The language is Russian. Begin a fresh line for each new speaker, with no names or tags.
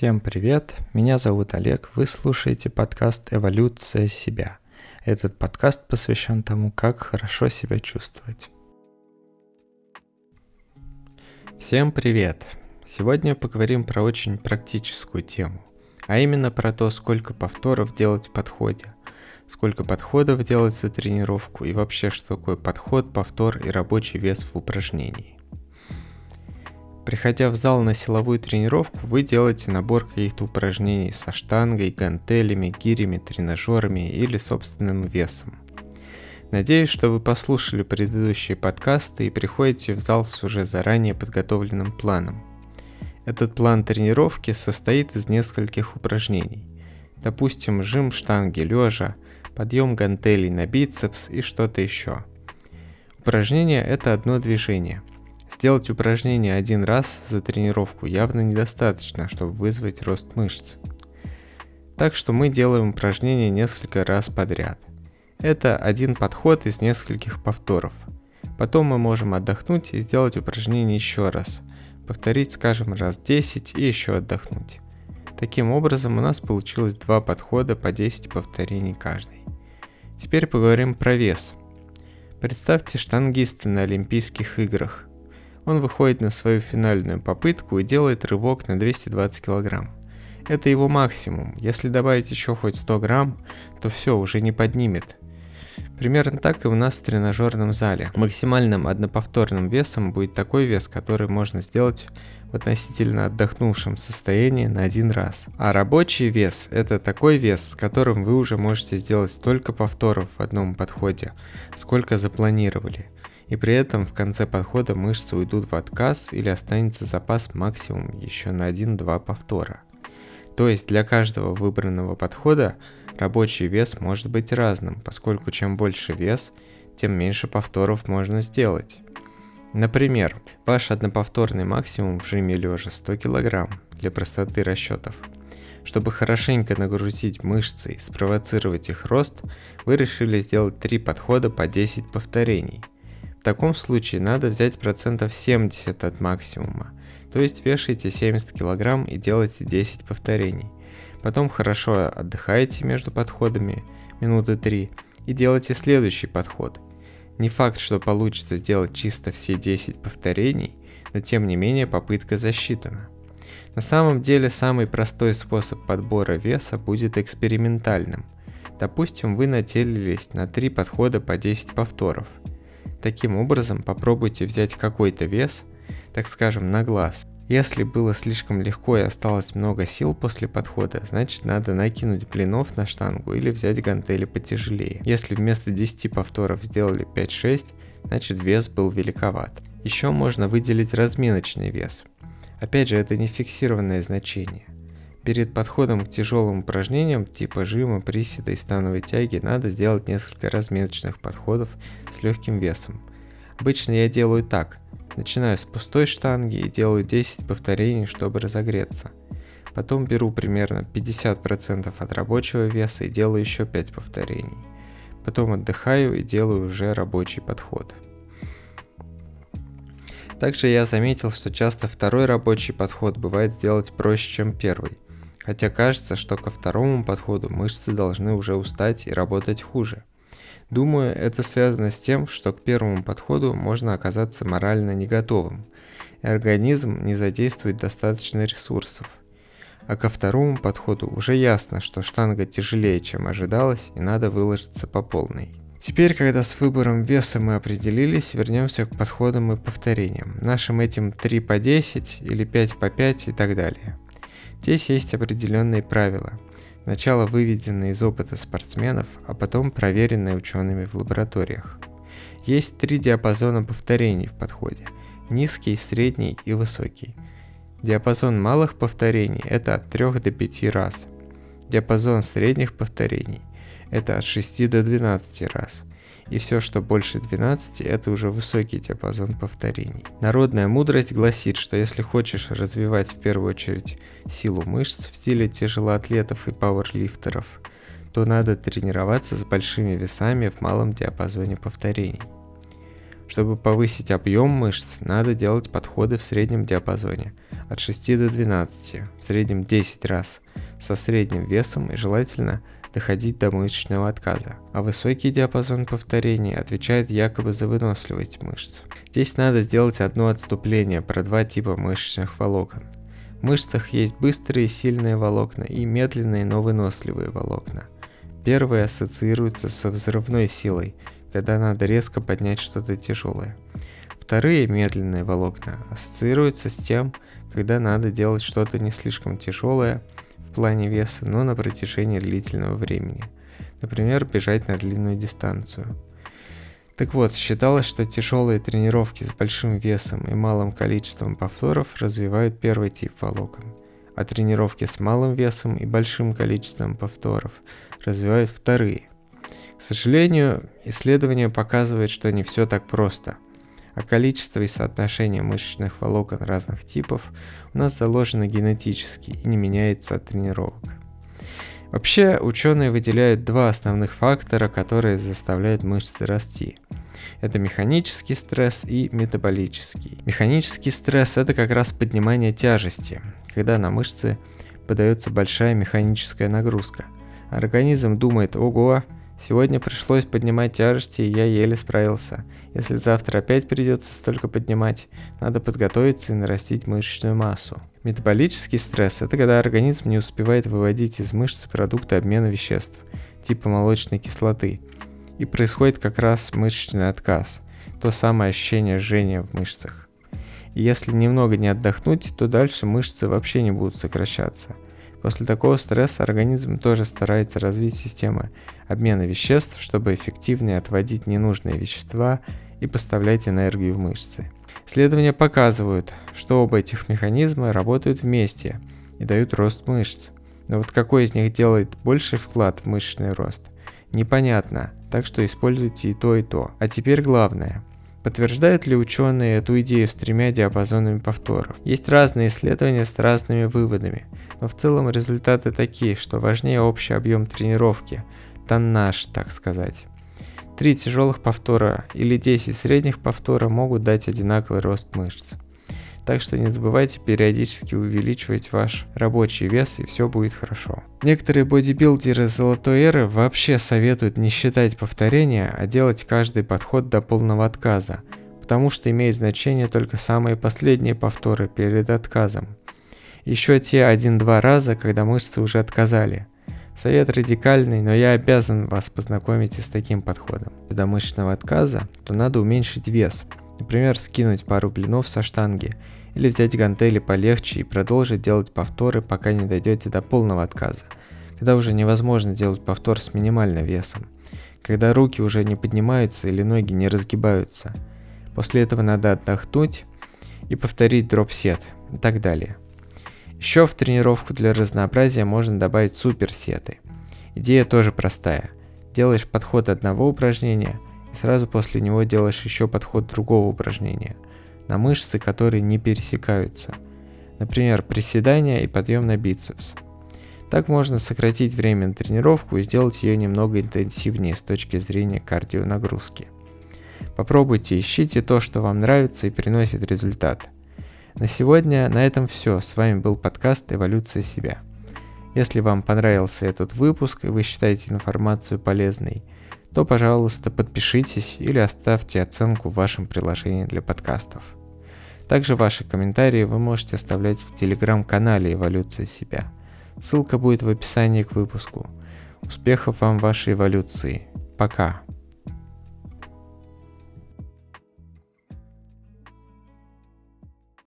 Всем привет, меня зовут Олег, вы слушаете подкаст «Эволюция себя». Этот подкаст посвящен тому, как хорошо себя чувствовать. Всем привет! Сегодня поговорим про очень практическую тему, а именно про то, сколько повторов делать в подходе, сколько подходов делать за тренировку и вообще, что такое подход, повтор и рабочий вес в упражнении. Приходя в зал на силовую тренировку, вы делаете набор каких-то упражнений со штангой, гантелями, гирями, тренажерами или собственным весом. Надеюсь, что вы послушали предыдущие подкасты и приходите в зал с уже заранее подготовленным планом. Этот план тренировки состоит из нескольких упражнений. Допустим, жим штанги лежа, подъем гантелей на бицепс и что-то еще. Упражнение – это одно движение – Сделать упражнение один раз за тренировку явно недостаточно, чтобы вызвать рост мышц. Так что мы делаем упражнение несколько раз подряд. Это один подход из нескольких повторов. Потом мы можем отдохнуть и сделать упражнение еще раз. Повторить, скажем, раз 10 и еще отдохнуть. Таким образом у нас получилось два подхода по 10 повторений каждый. Теперь поговорим про вес. Представьте штангисты на Олимпийских играх. Он выходит на свою финальную попытку и делает рывок на 220 килограмм. Это его максимум. Если добавить еще хоть 100 грамм, то все, уже не поднимет. Примерно так и у нас в тренажерном зале. Максимальным одноповторным весом будет такой вес, который можно сделать в относительно отдохнувшем состоянии на один раз. А рабочий вес – это такой вес, с которым вы уже можете сделать столько повторов в одном подходе, сколько запланировали – и при этом в конце подхода мышцы уйдут в отказ или останется запас максимум еще на 1-2 повтора. То есть для каждого выбранного подхода рабочий вес может быть разным, поскольку чем больше вес, тем меньше повторов можно сделать. Например, ваш одноповторный максимум в жиме лежа 100 кг для простоты расчетов. Чтобы хорошенько нагрузить мышцы и спровоцировать их рост, вы решили сделать 3 подхода по 10 повторений – в таком случае надо взять процентов 70 от максимума, то есть вешайте 70 кг и делайте 10 повторений. Потом хорошо отдыхаете между подходами, минуты 3, и делайте следующий подход. Не факт, что получится сделать чисто все 10 повторений, но тем не менее попытка засчитана. На самом деле самый простой способ подбора веса будет экспериментальным. Допустим, вы нацелились на 3 подхода по 10 повторов – Таким образом, попробуйте взять какой-то вес, так скажем, на глаз. Если было слишком легко и осталось много сил после подхода, значит надо накинуть блинов на штангу или взять гантели потяжелее. Если вместо 10 повторов сделали 5-6, значит вес был великоват. Еще можно выделить разминочный вес. Опять же, это не фиксированное значение. Перед подходом к тяжелым упражнениям типа жима, приседа и становой тяги надо сделать несколько разминочных подходов с легким весом. Обычно я делаю так. Начинаю с пустой штанги и делаю 10 повторений, чтобы разогреться. Потом беру примерно 50% от рабочего веса и делаю еще 5 повторений. Потом отдыхаю и делаю уже рабочий подход. Также я заметил, что часто второй рабочий подход бывает сделать проще, чем первый – Хотя кажется, что ко второму подходу мышцы должны уже устать и работать хуже. Думаю, это связано с тем, что к первому подходу можно оказаться морально не готовым, и организм не задействует достаточно ресурсов. А ко второму подходу уже ясно, что штанга тяжелее, чем ожидалось, и надо выложиться по полной. Теперь, когда с выбором веса мы определились, вернемся к подходам и повторениям. Нашим этим 3 по 10 или 5 по 5 и так далее. Здесь есть определенные правила. Сначала выведенные из опыта спортсменов, а потом проверенные учеными в лабораториях. Есть три диапазона повторений в подходе – низкий, средний и высокий. Диапазон малых повторений – это от 3 до 5 раз. Диапазон средних повторений – это от 6 до 12 раз и все, что больше 12, это уже высокий диапазон повторений. Народная мудрость гласит, что если хочешь развивать в первую очередь силу мышц в стиле тяжелоатлетов и пауэрлифтеров, то надо тренироваться с большими весами в малом диапазоне повторений. Чтобы повысить объем мышц, надо делать подходы в среднем диапазоне от 6 до 12, в среднем 10 раз, со средним весом и желательно доходить до мышечного отказа. А высокий диапазон повторений отвечает якобы за выносливость мышц. Здесь надо сделать одно отступление про два типа мышечных волокон. В мышцах есть быстрые сильные волокна и медленные, но выносливые волокна. Первые ассоциируются со взрывной силой – когда надо резко поднять что-то тяжелое. Вторые медленные волокна ассоциируются с тем, когда надо делать что-то не слишком тяжелое в плане веса, но на протяжении длительного времени. Например, бежать на длинную дистанцию. Так вот, считалось, что тяжелые тренировки с большим весом и малым количеством повторов развивают первый тип волокон, а тренировки с малым весом и большим количеством повторов развивают вторые. К сожалению, исследование показывает, что не все так просто. А количество и соотношение мышечных волокон разных типов у нас заложено генетически и не меняется от тренировок. Вообще, ученые выделяют два основных фактора, которые заставляют мышцы расти. Это механический стресс и метаболический. Механический стресс – это как раз поднимание тяжести, когда на мышцы подается большая механическая нагрузка. Организм думает, ого, Сегодня пришлось поднимать тяжести, и я еле справился. Если завтра опять придется столько поднимать, надо подготовиться и нарастить мышечную массу. Метаболический стресс – это когда организм не успевает выводить из мышц продукты обмена веществ, типа молочной кислоты. И происходит как раз мышечный отказ, то самое ощущение жжения в мышцах. И если немного не отдохнуть, то дальше мышцы вообще не будут сокращаться – После такого стресса организм тоже старается развить системы обмена веществ, чтобы эффективнее отводить ненужные вещества и поставлять энергию в мышцы. Исследования показывают, что оба этих механизма работают вместе и дают рост мышц. Но вот какой из них делает больший вклад в мышечный рост, непонятно, так что используйте и то, и то. А теперь главное. Подтверждают ли ученые эту идею с тремя диапазонами повторов? Есть разные исследования с разными выводами, но в целом результаты такие, что важнее общий объем тренировки, тоннаж, так сказать. Три тяжелых повтора или 10 средних повтора могут дать одинаковый рост мышц. Так что не забывайте периодически увеличивать ваш рабочий вес и все будет хорошо. Некоторые бодибилдеры золотой эры вообще советуют не считать повторения, а делать каждый подход до полного отказа, потому что имеет значение только самые последние повторы перед отказом. Еще те один-два раза, когда мышцы уже отказали. Совет радикальный, но я обязан вас познакомить с таким подходом. До мышечного отказа, то надо уменьшить вес – Например, скинуть пару блинов со штанги, или взять гантели полегче и продолжить делать повторы, пока не дойдете до полного отказа, когда уже невозможно делать повтор с минимальным весом, когда руки уже не поднимаются или ноги не разгибаются. После этого надо отдохнуть и повторить дроп-сет и так далее. Еще в тренировку для разнообразия можно добавить суперсеты. Идея тоже простая. Делаешь подход одного упражнения – и сразу после него делаешь еще подход другого упражнения на мышцы, которые не пересекаются. Например, приседания и подъем на бицепс. Так можно сократить время на тренировку и сделать ее немного интенсивнее с точки зрения кардионагрузки. Попробуйте, ищите то, что вам нравится и приносит результат. На сегодня на этом все. С вами был подкаст «Эволюция себя». Если вам понравился этот выпуск и вы считаете информацию полезной – то, пожалуйста, подпишитесь или оставьте оценку в вашем приложении для подкастов. Также ваши комментарии вы можете оставлять в телеграм-канале «Эволюция себя». Ссылка будет в описании к выпуску. Успехов вам в вашей эволюции. Пока.